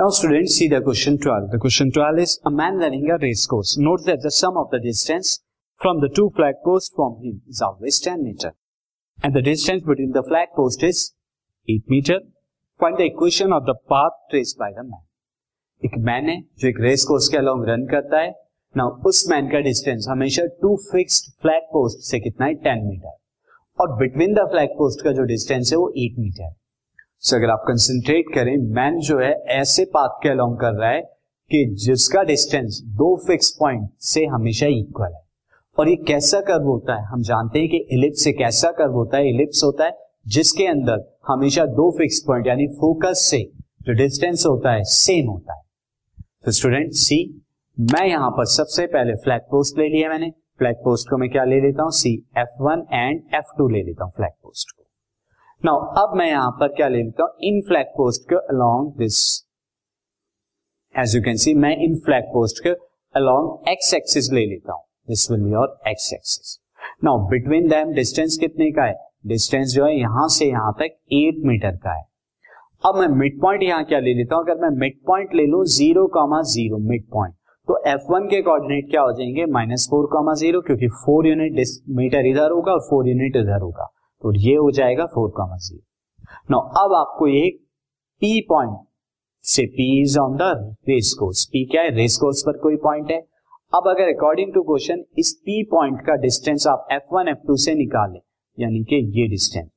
Now, students, see the question 12. The question 12 is a man running a race course. Note that the sum of the distance from the two flag posts from him is always 10 meter. And the distance between the flag post is 8 meter. Find the equation of the path traced by the man. एक man है जो एक race course के along run करता है ना उस man का डिस्टेंस हमेशा टू फिक्स्ड फ्लैग पोस्ट से कितना है टेन मीटर और बिटवीन द फ्लैग पोस्ट का जो डिस्टेंस है वो एट मीटर है सो अगर आप कंसेंट्रेट करें मैन जो है, ऐसे पाथ के अलोंग कर रहा है कि जिसका डिस्टेंस दो फिक्स पॉइंट से हमेशा इक्वल है। और ये कैसा कर्व होता है? हम जानते हैं कि इलिप्स से कैसा कर्व होता है? इलिप्स होता है जिसके अंदर हमेशा दो फिक्स पॉइंट यानी फोकस से जो डिस्टेंस होता है सेम होता है। तो स्टूडेंट सी मैं यहाँ पर सबसे पहले फ्लैग पोस्ट ले लिया मैंने। फ्लैग पोस्ट को मैं क्या ले लेता हूँ? See F one and F two ले लेता हूँ फ्लैग पोस्ट को। नाउ अब मैं यहाँ पर क्या ले लेता हूँ? इन फ्लैग पोस्ट के along this as you can see मैं इन फ्लैग पोस्ट के अलोंग एक्स एक्सिस ले लेता हूँ. This will your X axis now between them distance कितने का है? डिस्टेंस जो है यहाँ से यहाँ तक एट मीटर का है. अब मैं मिड पॉइंट यहाँ क्या ले लेता हूँ? अगर मैं मिड पॉइंट ले लू zero comma zero mid point तो F1 के कोऑर्डिनेट क्या हो जाएँगे? माइनस फोर कॉमा ज़ीरो क्योंकि फोर यूनिट मीटर इधर होगा और फोर यूनिट इधर होगा. तो ये हो जाएगा फोर कॉमा ज़ीरो। नो अब आपको ये P पॉइंट से P is on the race course P क्या है? रेस कोर्स पर कोई पॉइंट है। अब अगर अकॉर्डिंग टू क्वेश्चन इस P पॉइंट का डिस्टेंस आप F1 F2 से निकालें, यानी कि ये डिस्टेंस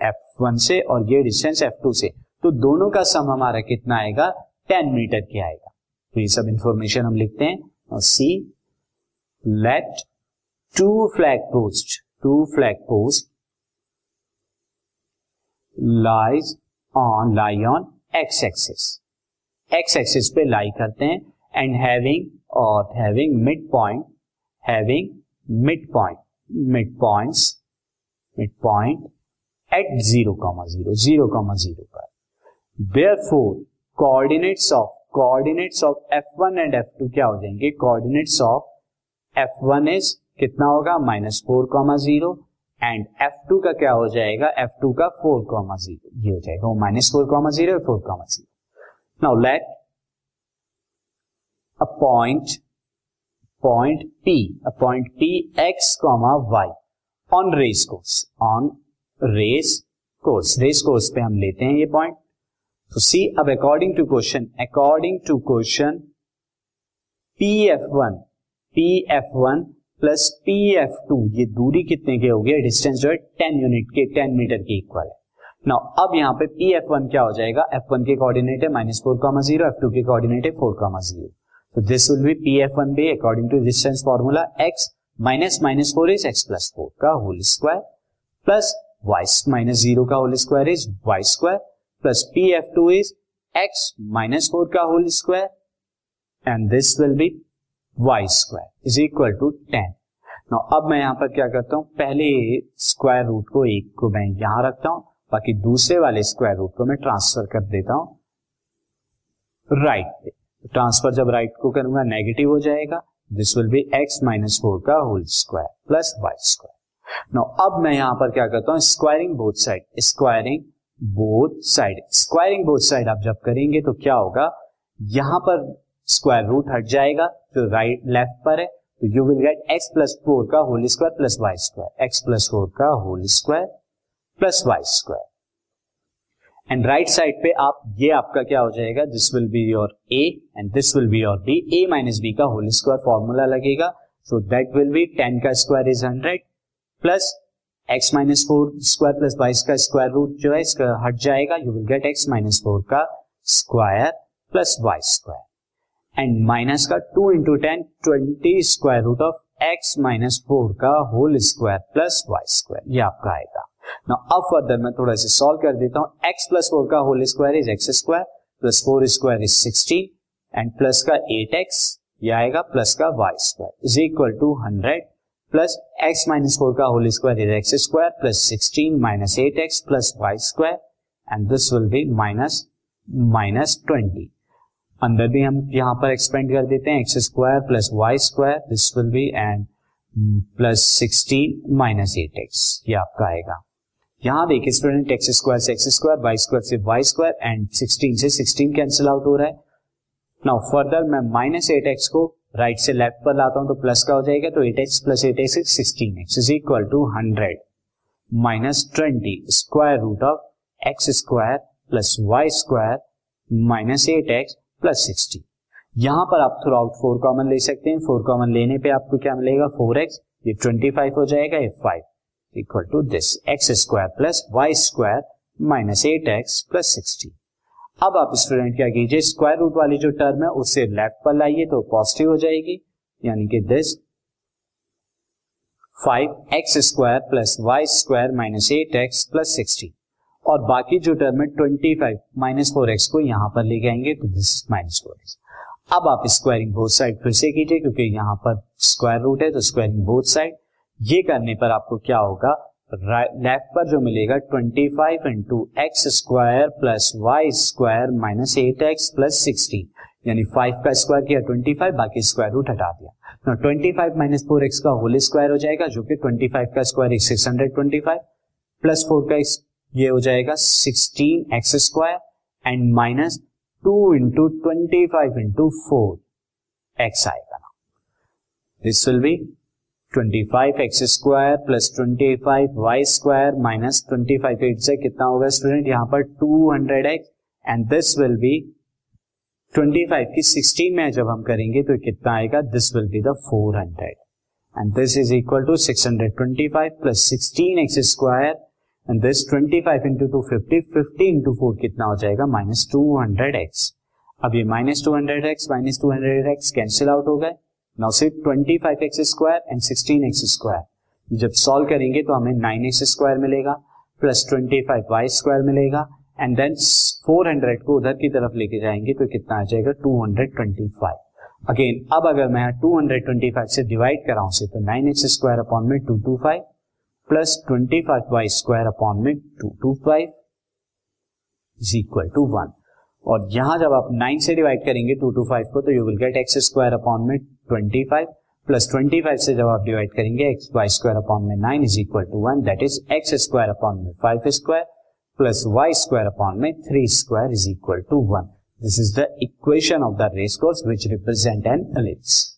एफ़ वन से और ये डिस्टेंस एफ़ टू से। तो दोनों का सम हमारा कितना आएगा? टेन मीटर के आएगा। तो ये सब इंफॉर्मेशन हम लिखते हैं। See let two flag post two flag post lies on lie on X axis X axis पे लाई करते हैं एंड हैविंग और having mid point having mid point mid points mid point at zero comma zero zero comma zero पर. Therefore coordinates of coordinates of F one and F two क्या हो जाएँगे? Coordinates of F one is कितना होगा? Minus four comma zero and F two का क्या हो जाएगा? एफ़ टू का फोर कॉमा ज़ीरो ये हो जाएगा। Minus four comma zero four comma zero now let a point point P a point P X comma Y on race course on race course race course पे हम लेते हैं ये point तो see अब according to question according to question P F one P F one plus P F two ये दूरी कितने के हो गया डिस्टेंस जो है टेन यूनिट के टेन मीटर के इक्वल है। नाउ अब यहाँ पे पी एफ़ वन क्या हो जाएगा? एफ़ वन के कोऑर्डिनेट है minus four comma zero F two के कोऑर्डिनेट है फोर कॉमा ज़ीरो तो this will be P F one be according to distance formula x minus minus four is x plus four का whole square plus y minus zero का whole square is y square plus P F two is x minus four का whole square and this will be y square is equal to ten no अब मैं यहाँ पर क्या करता हूँ? पहले स्क्वायर रूट को एक को मैं यहाँ रखता हूँ, बाकी दूसरे वाले स्क्वायर रूट को मैं ट्रांसफ़र कर देता हूँ। राइट पे। ट्रांसफ़र जब राइट को करूँगा नेगेटिव हो जाएगा। This will be x minus four का whole square plus y square no अब मैं यहाँ पर क्या करता हूँ? Squaring both side squaring both side squaring both side आप जब करेंगे तो क्या होगा? यहाँ पर स्क्वायर रूट हट जाएगा जो राइट लेफ़्ट पर है तो you will get x plus four का whole square plus y square x plus four का whole square plus y square and right side पे आप, ये आपका क्या हो जाएगा this will be your A and this will be your B A minus B का होल स्क्वायर फॉर्मूला लगेगा so that will be ten का square is hundred plus x minus four square plus बाईस का square root जो है, इसका हट जाएगा you will get x minus four का square plus y square and minus का two into ten twenty square root of x minus four का whole square plus y square ये आपका आएगा। ना अब फर्दर मैं थोड़ा सा सॉल्व कर देता हूँ। एक्स प्लस फोर का whole square is x square plus four square is sixteen and plus का एट एक्स ये आएगा प्लस का y square is equal to hundred plus x minus four का whole square is x square plus sixteen minus eight x plus y square and this will be minus minus twenty अंदर भी हम यहाँ पर expand कर देते हैं x square plus y square this will be and plus sixteen minus eight x ये आपका आएगा। यहाँ देखिए स्टूडेंट एक्स स्क्वायर से एक्स स्क्वायर वाई स्क्वायर से वाई स्क्वायर एंड 16 से 16 कैंसिल आउट हो रहा है। नाउ फर्दर मैं माइनस एट एक्स को राइट से लेफ़्ट पर लाता हूँ तो प्लस का हो जाएगा? तो eight x plus eight x sixteen x is equal to hundred minus twenty square root of x square plus y square minus eight x plus sixty. यहाँ पर आप थ्रू आउट फोर कॉमन ले सकते हैं। फोर कॉमन लेने पे आपको क्या मिलेगा? फोर एक्स, ये ट्वेंटी फाइव हो जाएगा, ये five. Equal to this. X square plus y square minus eight x plus sixty. अब आप स्टूडेंट क्या कीजिए? स्क्वायर रूट वाली जो टर्म है उससे लेफ़्ट पर लाइए तो पॉजिटिव हो जाएगी। यानी कि this five x square plus y square minus eight x plus sixty. और बाकी जो टर्म है twenty five minus four x को यहाँ पर ले जाएँगे तो दिस माइनस फोर एक्स अब आप स्क्वायरिंग बोथ साइड फिर से कीजिए, क्योंकि यहाँ पर स्क्वायर रूट है तो स्क्वायरिंग बोथ साइड ये करने पर आपको क्या होगा? लेफ़्ट पर जो मिलेगा 25 five into x square plus y square minus eight x plus sixty यानी फाइव का स्क्वायर किया 25 बाकी स्क्वायर रूट हटा दिया। Twenty five minus four x का होल स्क्वायर हो जाएगा, जो कि 25 का square six hundred twenty five plus four का ये हो जाएगा sixteen x square and minus two into twenty five into four x आएगा ना। This will be twenty five x square plus twenty five y square minus twenty five eight से कितना होगा student यहाँ पर two hundred x and this will be twenty five की sixteen में जब हम करेंगे तो कितना आएगा? This will be the four hundred and this is equal to six hundred twenty five plus sixteen x square and this twenty five into two fifty fifty into four कितना हो जाएगा? माइनस टू हंड्रेड एक्स अब ये minus two hundred x minus two hundred x cancel out हो गए। Now सिर्फ़ twenty five x square and sixteen x square जब solve करेंगे तो हमें नाइन एक्स स्क्वायर मिलेगा plus twenty five y square मिलेगा एंड देन फोर हंड्रेड को उधर की तरफ़ लेके जाएँगे तो कितना आ जाएगा? Two hundred twenty five again अब अगर मैं टू हंड्रेड ट्वेंटी फाइव से डिवाइड कराऊं से तो नाइन एक्स स्क्वायर अपॉन में two two five plus twenty five y square upon में two two five is equal to one और यहाँ जब आप नाइन से डिवाइड करेंगे टू टू फाइव को तो you will get x square upon में twenty five plus twenty five से जब आप डिवाइड करेंगे एक्स वाई स्क्वायर अपॉन में nine is equal to one that is x square upon में five square plus y square upon में three square is equal to one this is the equation of the race course which represent an ellipse